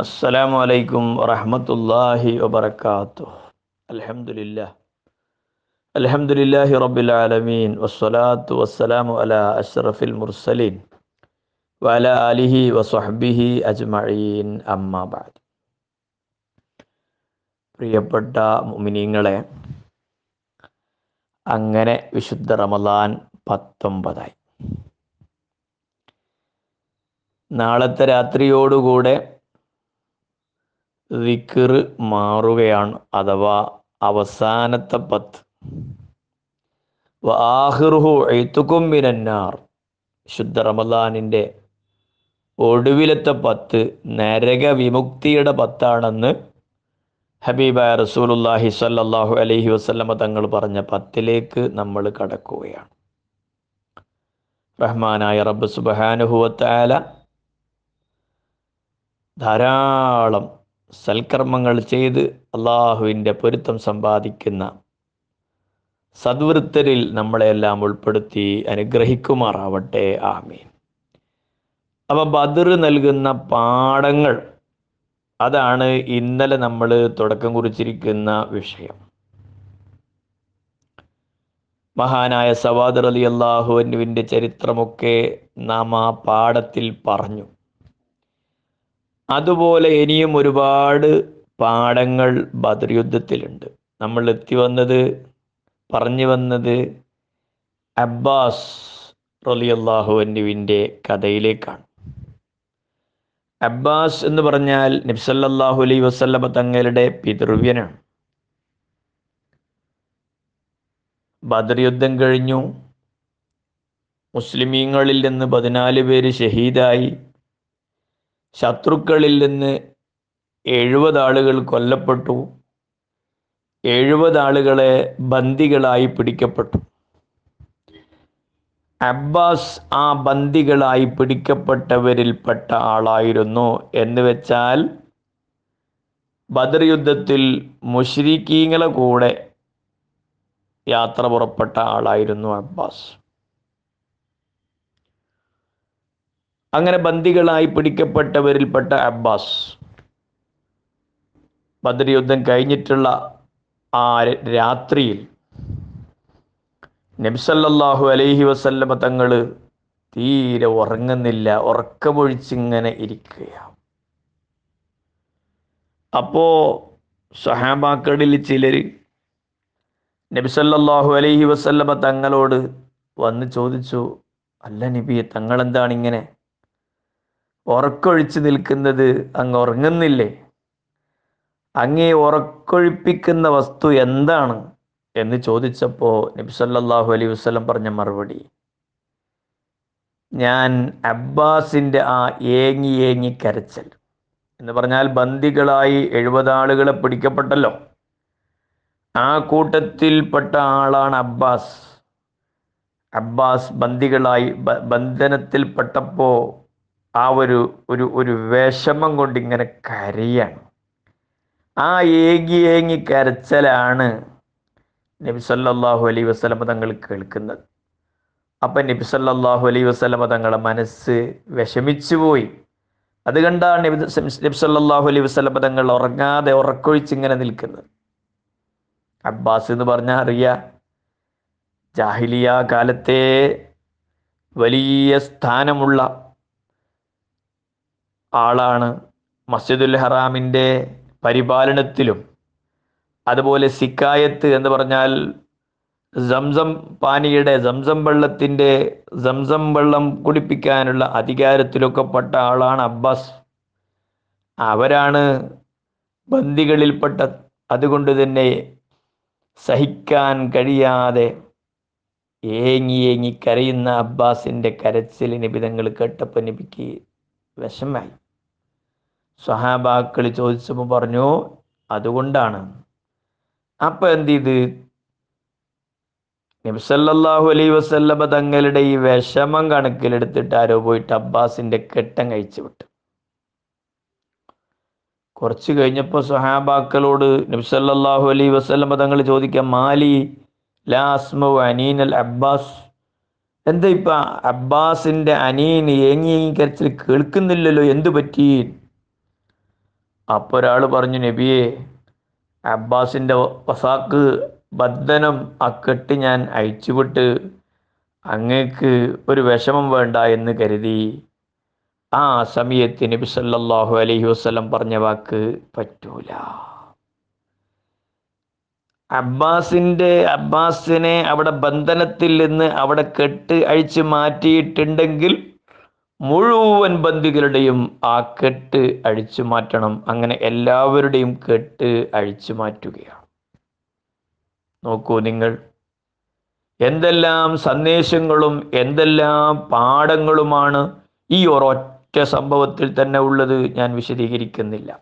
അസ്സലാമു അലൈക്കും വറഹമത്തല്ലാഹി വബർക്കാത്തു അലഹമുല്ല അലഹമുല്ലാഹി റബ്ബിൽ ആലമീൻ. വസ്സലാത്തു വസ്സലാമു അല അഷ്റഫിൽ മുർസലീൻ. വല അലിഹി വസ്ഹബിഹി അജ്മഈൻ. അമ്മാബാദ് പ്രിയപ്പെട്ട മുമിനീങ്ങളെ അങ്ങനെ വിശുദ്ധ റമദാൻ പത്തൊമ്പതായി. നാളത്തെ രാത്രിയോടുകൂടെ ദിക്കർ മാറുകയാണ് അഥവാ അവസാനത്തെ പത്ത്. വാഹിർഹു എഴുത്തുക്കും മിനന്നാർ. ശുദ്ധ റമദാനിന്റെ ഒടുവിലത്തെ പത്ത് നരക വിമുക്തിയുടെ പത്താണെന്ന് ഹബീബായ റസൂലുല്ലാഹി സല്ലാഹു അലഹി വസ്ലമ തങ്ങൾ പറഞ്ഞ പത്തിലേക്ക് നമ്മൾ കടക്കുകയാണ്. റഹ്മാനായ റബ്ബ് സുബാനുഹുവത്തായ ധാരാളം സൽക്കർമ്മങ്ങൾ ചെയ്ത് അള്ളാഹുവിന്റെ പൊരുത്തം സമ്പാദിക്കുന്ന സദ്വൃത്തരിൽ നമ്മളെല്ലാം ഉൾപ്പെടുത്തി അനുഗ്രഹിക്കുമാറാവട്ടെ. ആമീൻ. അപ്പം ബദർ നൽകുന്ന പാഠങ്ങൾ അതാണ് ഇന്നലെ നമ്മൾ തുടക്കം കുറിച്ചിരിക്കുന്ന വിഷയം. മഹാനായ സവാദർ അലി അള്ളാഹുവിന്റെ ചരിത്രമൊക്കെ നാം ആ പാഠത്തിൽ പറഞ്ഞു. അതുപോലെ ഇനിയും ഒരുപാട് പാഠങ്ങൾ ബദർ യുദ്ധത്തിലുണ്ട്. നമ്മൾ എത്തി വന്നത് പറഞ്ഞു വന്നത് അബ്ബാസ് റലിയല്ലാഹുവിന്റെ കഥയിലേക്കാണ്. അബ്ബാസ് എന്ന് പറഞ്ഞാൽ നബ്സല്ലാഹു അലൈ വസ്ല്ലമ തങ്ങളുടെ പിതൃവ്യനാണ്. ബദർ യുദ്ധം കഴിഞ്ഞു. മുസ്ലിമീങ്ങളിൽ നിന്ന് പതിനാല് പേര് ഷഹീദായി. ശത്രുക്കളിൽ നിന്ന് എഴുപത് ആളുകൾ കൊല്ലപ്പെട്ടു. എഴുപത് ആളുകളെ ബന്ദികളായി പിടിക്കപ്പെട്ടു. അബ്ബാസ് ആ ബന്ദികളായി പിടിക്കപ്പെട്ടവരിൽപ്പെട്ട ആളായിരുന്നു എന്ന് വെച്ചാൽ ബദർ യുദ്ധത്തിൽ മുഷ്രീഖീങ്ങളെ കൂടെ യാത്ര പുറപ്പെട്ട ആളായിരുന്നു അബ്ബാസ്. അങ്ങനെ ബന്ദികളായി പിടിക്കപ്പെട്ടവരിൽപ്പെട്ട അബ്ബാസ്. ബദർ യുദ്ധം കഴിഞ്ഞിട്ടുള്ള ആ രാത്രിയിൽ നബ്സല്ലാഹു അലൈഹി വസല്ലമ തങ്ങൾ തീരെ ഉറങ്ങുന്നില്ല ഉറക്കമൊഴിച്ചിങ്ങനെ ഇരിക്കുകയാണ്. അപ്പോ സഹാബാക്കളിൽ ചിലർ നബിസല്ലാഹു അലൈഹി വസല്ലമ തങ്ങളോട് വന്ന് ചോദിച്ചു അല്ല നബിയെ തങ്ങളെന്താണ് ഇങ്ങനെ ഉറക്കൊഴിച്ച് നിൽക്കുന്നത് അങ്ങ് ഉറങ്ങുന്നില്ലേ? അങ്ങേ ഉറക്കൊഴിപ്പിക്കുന്ന വസ്തു എന്താണ്? എന്ന് ചോദിച്ചപ്പോൾ നബിസല്ലാഹു അലൈഹി വസ്ലം പറഞ്ഞ മറുപടി ഞാൻ അബ്ബാസിന്റെ ആ ഏങ്ങി ഏങ്ങി കരച്ചൽ. എന്ന് പറഞ്ഞാൽ ബന്ദികളായി എഴുപതാളുകളെ പിടിക്കപ്പെട്ടല്ലോ. ആ കൂട്ടത്തിൽപ്പെട്ട ആളാണ് അബ്ബാസ്. അബ്ബാസ് ബന്ദികളായി ബന്ധനത്തിൽപ്പെട്ടപ്പോൾ ആ ഒരു ഒരു ഒരു വിഷമം കൊണ്ട് ഇങ്ങനെ കരയാണ്. ആ ഏങ്ങി ഏങ്ങി കരച്ചലാണ് നബി സല്ലാഹു അലൈ വസ്ലമ തങ്ങൾ കേൾക്കുന്നത്. അപ്പം നബി സല്ലാഹു അലൈ വസ്ലമ തങ്ങളെ മനസ്സ് വിഷമിച്ചു പോയി. അത് കണ്ടാണ് നബി സല്ലാഹു അലൈ വസ്ലമ തങ്ങൾ ഉറങ്ങാതെ ഉറക്കൊഴിച്ച് ഇങ്ങനെ നിൽക്കുന്നത്. അബ്ബാസ് എന്ന് പറഞ്ഞാൽ അറിയാ ജാഹിലിയ കാലത്തെ വലിയ സ്ഥാനമുള്ള ആളാണ് മസ്ജിദുൽ ഹറാമിന്റെ പരിപാലനത്തിലും. അതുപോലെ സിക്കായത്ത് എന്ന് പറഞ്ഞാൽ സംസം പാനിയുടെ സംസം വെള്ളത്തിന്റെ സംസം വെള്ളം കുടിപ്പിക്കാനുള്ള അധികാരത്തിലൊക്കെ പെട്ട ആളാണ് അബ്ബാസ്. അവരാണ് ബന്ദികളിൽപ്പെട്ട അതുകൊണ്ട് തന്നെ സഹിക്കാൻ കഴിയാതെ ഏങ്ങി ഏങ്ങി കരയുന്ന അബ്ബാസിന്റെ കരച്ചിലിന് വിധങ്ങൾ കേട്ടപ്പോൾ നബിക്ക് വിഷമായി സ്വഹാബാക്കൾ ചോദിച്ചപ്പോൾ പറഞ്ഞു അതുകൊണ്ടാണ്. അപ്പൊ എന്ത് ചെയ്ത് നബ്സല്ലാഹു അലൈ വസല്ലമ തങ്ങളുടെ ഈ വിഷമം കണക്കിലെടുത്തിട്ട് ആരോ പോയിട്ട് അബ്ബാസിന്റെ കെട്ടം കഴിച്ചു വിട്ടു. കുറച്ച് കഴിഞ്ഞപ്പോൾ സഹാബാക്കളോട് നബ്സല്ലാഹു അലൈ വസല്ലമ തങ്ങൾ ചോദിക്കാം മാലി ലാസ്മു അനീനൽ അബ്ബാസ്. എന്താ ഇപ്പൊ അബ്ബാസിന്റെ അനീൻ ഏങ്ങി ഏങ്ങി കരച്ചിൽ കേൾക്കുന്നില്ലല്ലോ എന്തു പറ്റി? അപ്പോൾ ഒരാൾ പറഞ്ഞു നബിയെ അബ്ബാസിന്റെ വസാക്ക് ബന്ധനം ആ കെട്ട് ഞാൻ അയച്ചുവിട്ട് അങ്ങേക്ക് ഒരു വിഷമം വേണ്ട എന്ന് കരുതി. ആ സമയത്ത് നബി സല്ലല്ലാഹു അലൈഹി വസല്ലം പറഞ്ഞ വാക്ക് പറ്റൂല. അബ്ബാസിന്റെ അബ്ബാസിനെ അവിടെ ബന്ധനത്തിൽ നിന്ന് അവിടെ കെട്ട് അഴിച്ച് മാറ്റിയിട്ടുണ്ടെങ്കിൽ മുഴുവൻ ബന്ധികളുടെയും ആ കെട്ട് അഴിച്ചു മാറ്റണം. അങ്ങനെ എല്ലാവരുടെയും കെട്ട് അഴിച്ചു മാറ്റുകയാണ്. നോക്കൂ നിങ്ങൾ. എന്തെല്ലാം സന്ദേശങ്ങളും എന്തെല്ലാം പാഠങ്ങളുമാണ് ഈ ഒരൊറ്റ സംഭവത്തിൽ തന്നെ ഉള്ളത് ഞാൻ വിശദീകരിക്കുന്നില്ല.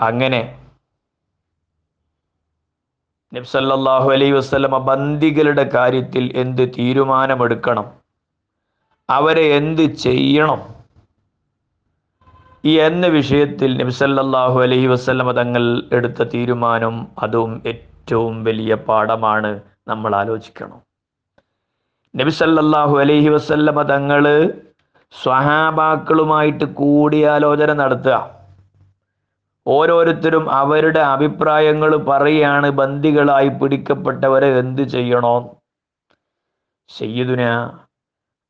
അങ്ങനെ നബ്സല്ലാഹു അലൈ വസ്ലമ ബന്ദികളുടെ കാര്യത്തിൽ എന്ത് തീരുമാനമെടുക്കണം? അവരെ എന്ത് ചെയ്യണം? ഈ എന്ന വിഷയത്തിൽ നബ്സല്ലാഹു അലൈഹി വസ്ലമ തങ്ങൾ എടുത്ത തീരുമാനം അതും ഏറ്റവും വലിയ പാഠമാണ് നമ്മൾ ആലോചിക്കണം. നബിസല്ലാഹു അലൈഹി വസല്ലമ തങ്ങൾ സ്വഹാബാക്കളുമായിട്ട് കൂടിയാലോചന നടത്തുക. ഓരോരുത്തരും അവരുടെ അഭിപ്രായങ്ങൾ പറയാണ് ബന്ദികളായി പിടിക്കപ്പെട്ടവരെ എന്ത് ചെയ്യണോ? സയ്യിദുന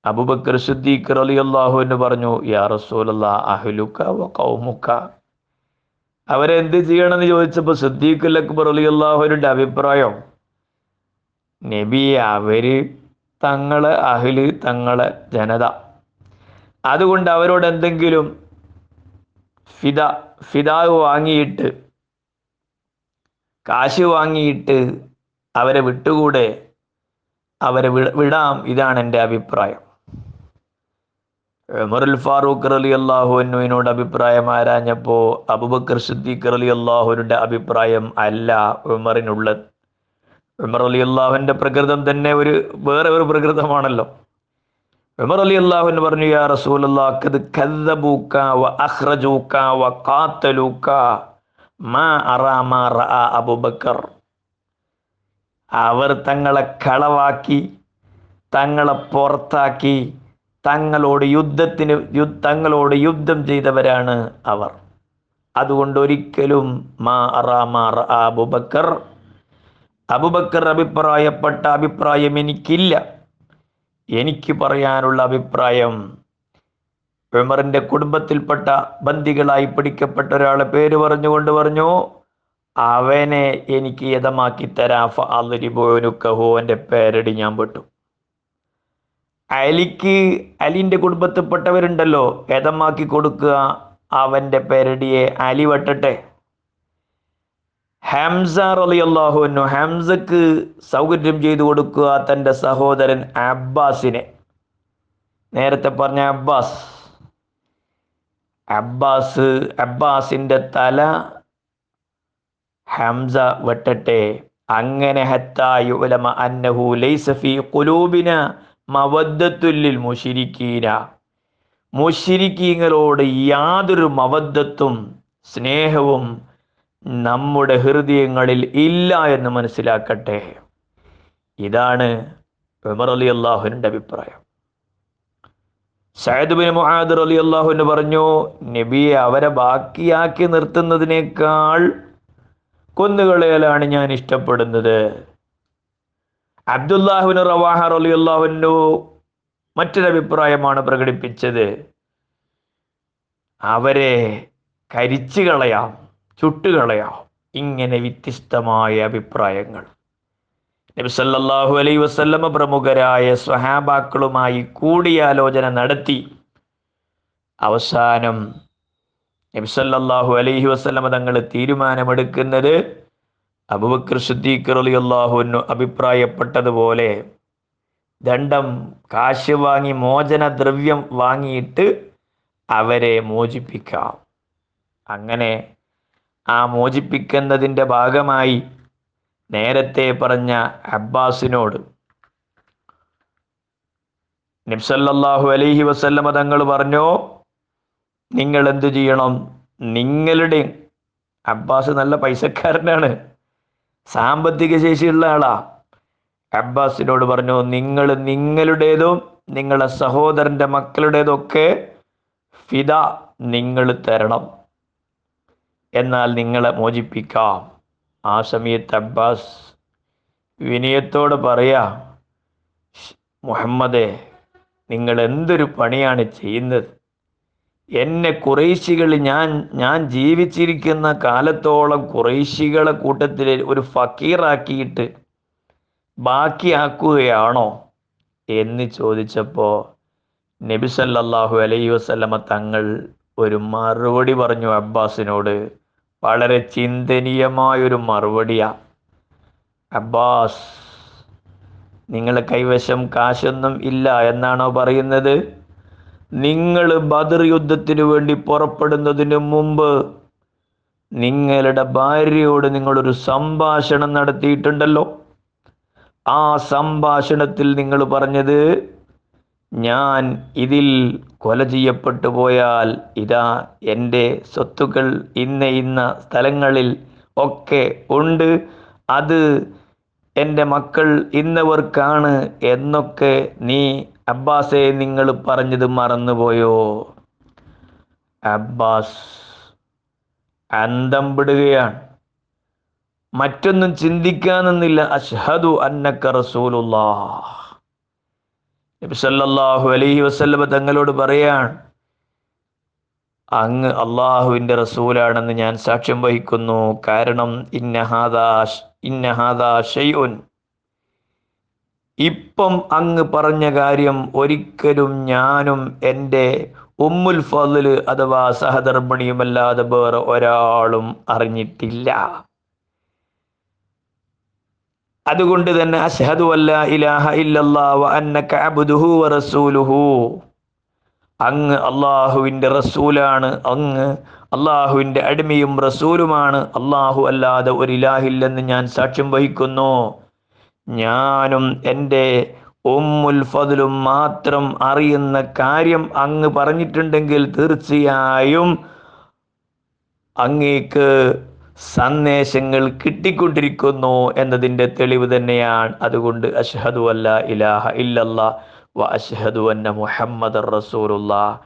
അബുബക്കർ സിദ്ദീഖ് അള്ളാഹു എന്ന് പറഞ്ഞു യാ റസൂലല്ലാ അഹ്ലുക വ ഖൗമുക അവരെ എന്ത് ചെയ്യണമെന്ന് ചോദിച്ചപ്പോൾ സിദ്ദീഖ് അക്ബർ അലി അള്ളാഹുവിന്റെ അഭിപ്രായം നബി അവർ തങ്ങളെ അഹ്ല് തങ്ങളെ ജനത. അതുകൊണ്ട് അവരോട് എന്തെങ്കിലും ഫിദ ഫിദാവ് വാങ്ങിയിട്ട് കാശ് വാങ്ങിയിട്ട് അവരെ വിട്ടുകൂടെ അവരെ വിട- ഇതാണ് എന്റെ അഭിപ്രായം. ഉമറുൽ ഫാറൂഖ് അലി അള്ളാഹുവിനോട് അഭിപ്രായം ആരാഞ്ഞപ്പോൾ അബുബക്കർ സിദ്ദീഖ് അലി അള്ളാഹുവിന്റെ അഭിപ്രായം അല്ല ഉമറിനുള്ളത്. ഉമർ അലി അള്ളാഹുവിന്റെ പ്രകൃതം തന്നെ ഒരു വേറെ ഒരു പ്രകൃതമാണല്ലോ. എന്ന് പറഞ്ഞു യാ അബൂബക്കർ അവർ തങ്ങളെ കളവാക്കി തങ്ങളെ പുറത്താക്കി തങ്ങളോട് യുദ്ധത്തിന് തങ്ങളോട് യുദ്ധം ചെയ്തവരാണ് അവർ. അതുകൊണ്ട് ഒരിക്കലും മാ അറാ മാ റഅ അബൂബക്കർ അബുബക്കർ അഭിപ്രായപ്പെട്ട അഭിപ്രായം എനിക്കില്ല. എനിക്ക് പറയാനുള്ള അഭിപ്രായം. ഉമറിന്റെ കുടുംബത്തിൽപ്പെട്ട ബന്ദികളായി പിടിക്കപ്പെട്ട ഒരാളെ പേര് പറഞ്ഞുകൊണ്ട് പറഞ്ഞു അവനെ എനിക്ക് യഥമാക്കി തരാഫ അലിബോനുക്കഹോ പേരടി ഞാൻ പെട്ടു അലിക്ക് അലിന്റെ കുടുംബത്തിൽപ്പെട്ടവരുണ്ടല്ലോ യഥമാക്കി കൊടുക്കുക. അവന്റെ പേരടിയെ അലി വെട്ടട്ടെ. ഹംസ റളിയല്ലാഹുവിനു ഹംസക്ക് സൗകര്യം ചെയ്തു കൊടുക്കുക തന്റെ സഹോദരൻ അബ്ബാസിനെ. നേരത്തെ പറഞ്ഞ അബ്ബാസ്. അബ്ബാസ് അബ്ബാസിന്റെ തല ഹംസ വെട്ടട്ടെ. അങ്ങനെ ഹത്തായു അന്നഹു ലൈസ ഫീ ഖുലൂബിന മവദ്ദത്തുല്ലിൽ മുഷിരിക്കീന മുഷിരിക്കീങ്ങളോട് യാതൊരു മവദ്ദത്തും സ്നേഹവും നമ്മുടെ ഹൃദയങ്ങളിൽ ഇല്ല എന്ന് മനസ്സിലാക്കട്ടെ. ഇതാണ് ഉമർ അലി അള്ളാഹുവിന്റെ അഭിപ്രായം. സയദ് ബിൻ മുഹാദർ അലി അള്ളാഹുവിന് പറഞ്ഞു നബിയെ അവരെ ബാക്കിയാക്കി നിർത്തുന്നതിനേക്കാൾ കൊന്നുകളയലാണ് ഞാൻ ഇഷ്ടപ്പെടുന്നത്. അബ്ദുല്ലാഹുവിന് റവാഹർ അലി അള്ളാഹുവിന്റെ മറ്റൊരഭിപ്രായമാണ് പ്രകടിപ്പിച്ചത്. അവരെ കരിച്ചു കളയാം. ചുട്ടുകളയാം. ഇങ്ങനെ വ്യത്യസ്തമായ അഭിപ്രായങ്ങൾ. നബി അലൈ വസല്ലമ പ്രമുഖരായ സ്വഹാബാക്കളുമായി കൂടിയാലോചന നടത്തി. അവസാനം നബി സല്ലല്ലാഹു അലൈഹി വസല്ലമ തങ്ങൾ തീരുമാനമെടുക്കുന്നത് അബൂബക്കർ സിദ്ദീഖ് റളിയല്ലാഹു അൻഹു അഭിപ്രായപ്പെട്ടതുപോലെ ദണ്ഡം കാശ് വാങ്ങി മോചന ദ്രവ്യം വാങ്ങിയിട്ട് അവരെ മോചിപ്പിക്കാം. അങ്ങനെ ആ മോചിപ്പിക്കുന്നതിന്റെ ഭാഗമായി നേരത്തെ പറഞ്ഞ അബ്ബാസിനോട് നിബ്സല്ലാഹു അലൈഹി വസല്ലമ തങ്ങൾ പറഞ്ഞു നിങ്ങൾ എന്തു ചെയ്യണം? നിങ്ങളുടെ അബ്ബാസ് നല്ല പൈസക്കാരനാണ് സാമ്പത്തിക ശേഷിയുള്ള ആളാ. അബ്ബാസിനോട് പറഞ്ഞു നിങ്ങൾ നിങ്ങളുടേതും നിങ്ങളുടെ സഹോദരന്റെ മക്കളുടേതൊക്കെ ഫിദ നിങ്ങൾ തരണം. എന്നാൽ നിങ്ങളെ മോചിപ്പിക്കാം. ആ സമയത്ത് അബ്ബാസ് വിനയത്തോട് പറയാ മുഹമ്മദെ നിങ്ങൾ എന്തൊരു പണിയാണ് ചെയ്യുന്നത്? എന്നെ കുറേശികൾ ഞാൻ ഞാൻ ജീവിച്ചിരിക്കുന്ന കാലത്തോളം കുറേശികളെ കൂട്ടത്തിൽ ഒരു ഫക്കീറാക്കിയിട്ട് ബാക്കിയാക്കുകയാണോ? എന്ന് ചോദിച്ചപ്പോൾ നബി സല്ലല്ലാഹു അലൈഹി വസല്ലമ തങ്ങൾ ഒരു മറുപടി പറഞ്ഞു അബ്ബാസിനോട് വളരെ ചിന്തനീയമായൊരു മറുപടിയാ. അബ്ബാസ് നിങ്ങൾ കൈവശം കാശൊന്നും ഇല്ല എന്നാണോ പറയുന്നത്? നിങ്ങൾ ബദർ യുദ്ധത്തിനു വേണ്ടി പുറപ്പെടുന്നതിന് മുമ്പ് നിങ്ങളുടെ ഭാര്യയോട് നിങ്ങളൊരു സംഭാഷണം നടത്തിയിട്ടുണ്ടല്ലോ. ആ സംഭാഷണത്തിൽ നിങ്ങൾ പറഞ്ഞത് ഞാൻ ഇതിൽ കൊല ചെയ്യപ്പെട്ടു പോയാൽ ഇതാ എന്റെ സ്വത്തുക്കൾ ഇന്ന ഇന്ന സ്ഥലങ്ങളിൽ ഒക്കെ ഉണ്ട്. അത് എന്റെ മക്കൾ ഇന്നവർക്കാണ് എന്നൊക്കെ നീ അബ്ബാസെ നിങ്ങൾ പറഞ്ഞത് മറന്നുപോയോ? അബ്ബാസ് അന്തം വിടുകയാണ്. മറ്റൊന്നും ചിന്തിക്കാനെന്നില്ല. അഷ്ഹദു അന്നക്ക റസൂലുള്ളാ നബി അലഹി വസല്ലമ തങ്ങളോട് പറയാണ് അങ്ങ് അള്ളാഹുവിന്റെ റസൂലാണെന്ന് ഞാൻ സാക്ഷ്യം വഹിക്കുന്നു. കാരണം ഇന്നഹാദാ ഇന്നഹാദാ ഷൈഉൻ. ഇപ്പം അങ്ങ് പറഞ്ഞ കാര്യം ഒരിക്കലും ഞാനും എന്റെ ഉമ്മുൽ ഫضൽ അഥവാ സഹധർമ്മിണിയുമല്ലാതെ വേറെ ഒരാളും അറിഞ്ഞിട്ടില്ല. അതുകൊണ്ട് തന്നെ അഷ്ഹദു അല്ല ഇലാഹ ഇല്ലല്ലാഹു അന്നക അബ്ദുഹു അങ്ങ് അള്ളാഹുവിന്റെ റസൂലാണ് അങ്ങ് അള്ളാഹുവിന്റെ അടിമയും റസൂലുമാണ്. അള്ളാഹു അല്ലാതെ ഒരു ഇലാഹില്ലെന്ന് ഞാൻ സാക്ഷ്യം വഹിക്കുന്നു. ഞാനും എന്റെ ഉമ്മുൽ ഫതിലും മാത്രം അറിയുന്ന കാര്യം അങ്ങ് പറഞ്ഞിട്ടുണ്ടെങ്കിൽ തീർച്ചയായും അങ്ങേക്ക് സന്ദേശങ്ങൾ കിട്ടിക്കൊണ്ടിരിക്കുന്നു എന്നതിന്റെ തെളിവ് തന്നെയാണ്. അതുകൊണ്ട് അഷ്ഹദു അല്ല ഇലാഹ ഇല്ലല്ല വ അഷ്ഹദു അന്ന മുഹമ്മദ് റസൂലുള്ള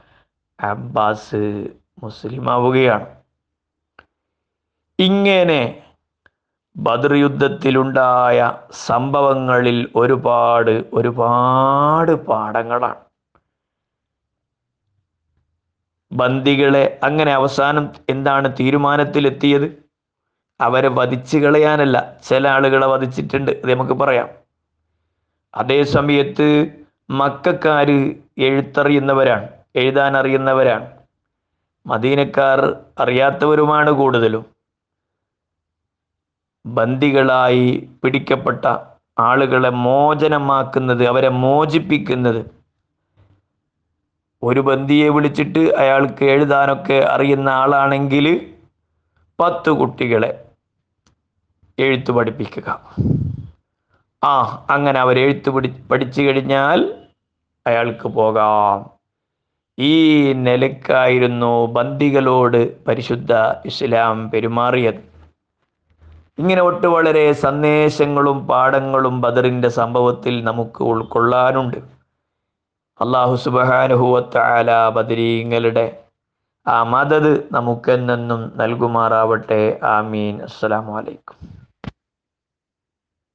അബ്ബാസ് മുസ്ലിം ആവുകയാണ്. ഇങ്ങനെ ബദർ യുദ്ധത്തിലുണ്ടായ സംഭവങ്ങളിൽ ഒരുപാട് ഒരുപാട് പാഠങ്ങളാണ്. ബന്ദികളെ അങ്ങനെ അവസാനം എന്താണ് തീരുമാനത്തിലെത്തിയത്? അവരെ വധിച്ചു കളയാനല്ല. ചില ആളുകളെ വധിച്ചിട്ടുണ്ട്. അത് നമുക്ക് പറയാം. അതേ സമയത്ത് മക്കാർ എഴുത്തറിയുന്നവരാണ്. എഴുതാൻ അറിയുന്നവരാണ്. മദീനക്കാർ അറിയാത്തവരുമാണ് കൂടുതലും. ബന്ദികളായി പിടിക്കപ്പെട്ട ആളുകളെ മോചനമാക്കുന്നത് അവരെ മോചിപ്പിക്കുന്നത്. ഒരു ബന്ദിയെ വിളിച്ചിട്ട് അയാൾക്ക് എഴുതാനൊക്കെ അറിയുന്ന ആളാണെങ്കിൽ പത്ത് കുട്ടികളെ എഴുത്ത് പഠിപ്പിക്കുക. ആ അങ്ങനെ അവർ എഴുത്ത് പിടി പഠിച്ചു കഴിഞ്ഞാൽ അയാൾക്ക് പോകാം. ഈ നിലക്കായിരുന്നു ബന്ദികളോട് പരിശുദ്ധ ഇസ്ലാം പെരുമാറിയത്. ഇങ്ങനെ ഒട്ട് വളരെ സന്ദേശങ്ങളും പാഠങ്ങളും ബദറിന്റെ സംഭവത്തിൽ നമുക്ക് ഉൾക്കൊള്ളാനുണ്ട്. അള്ളാഹു സുബാനുഹുവത്തായ ബദരീങ്ങളുടെ ആ മദത് നമുക്കെന്നെന്നും നൽകുമാറാവട്ടെ. ആമീൻ. അസ്സലാമു അലൈക്കും.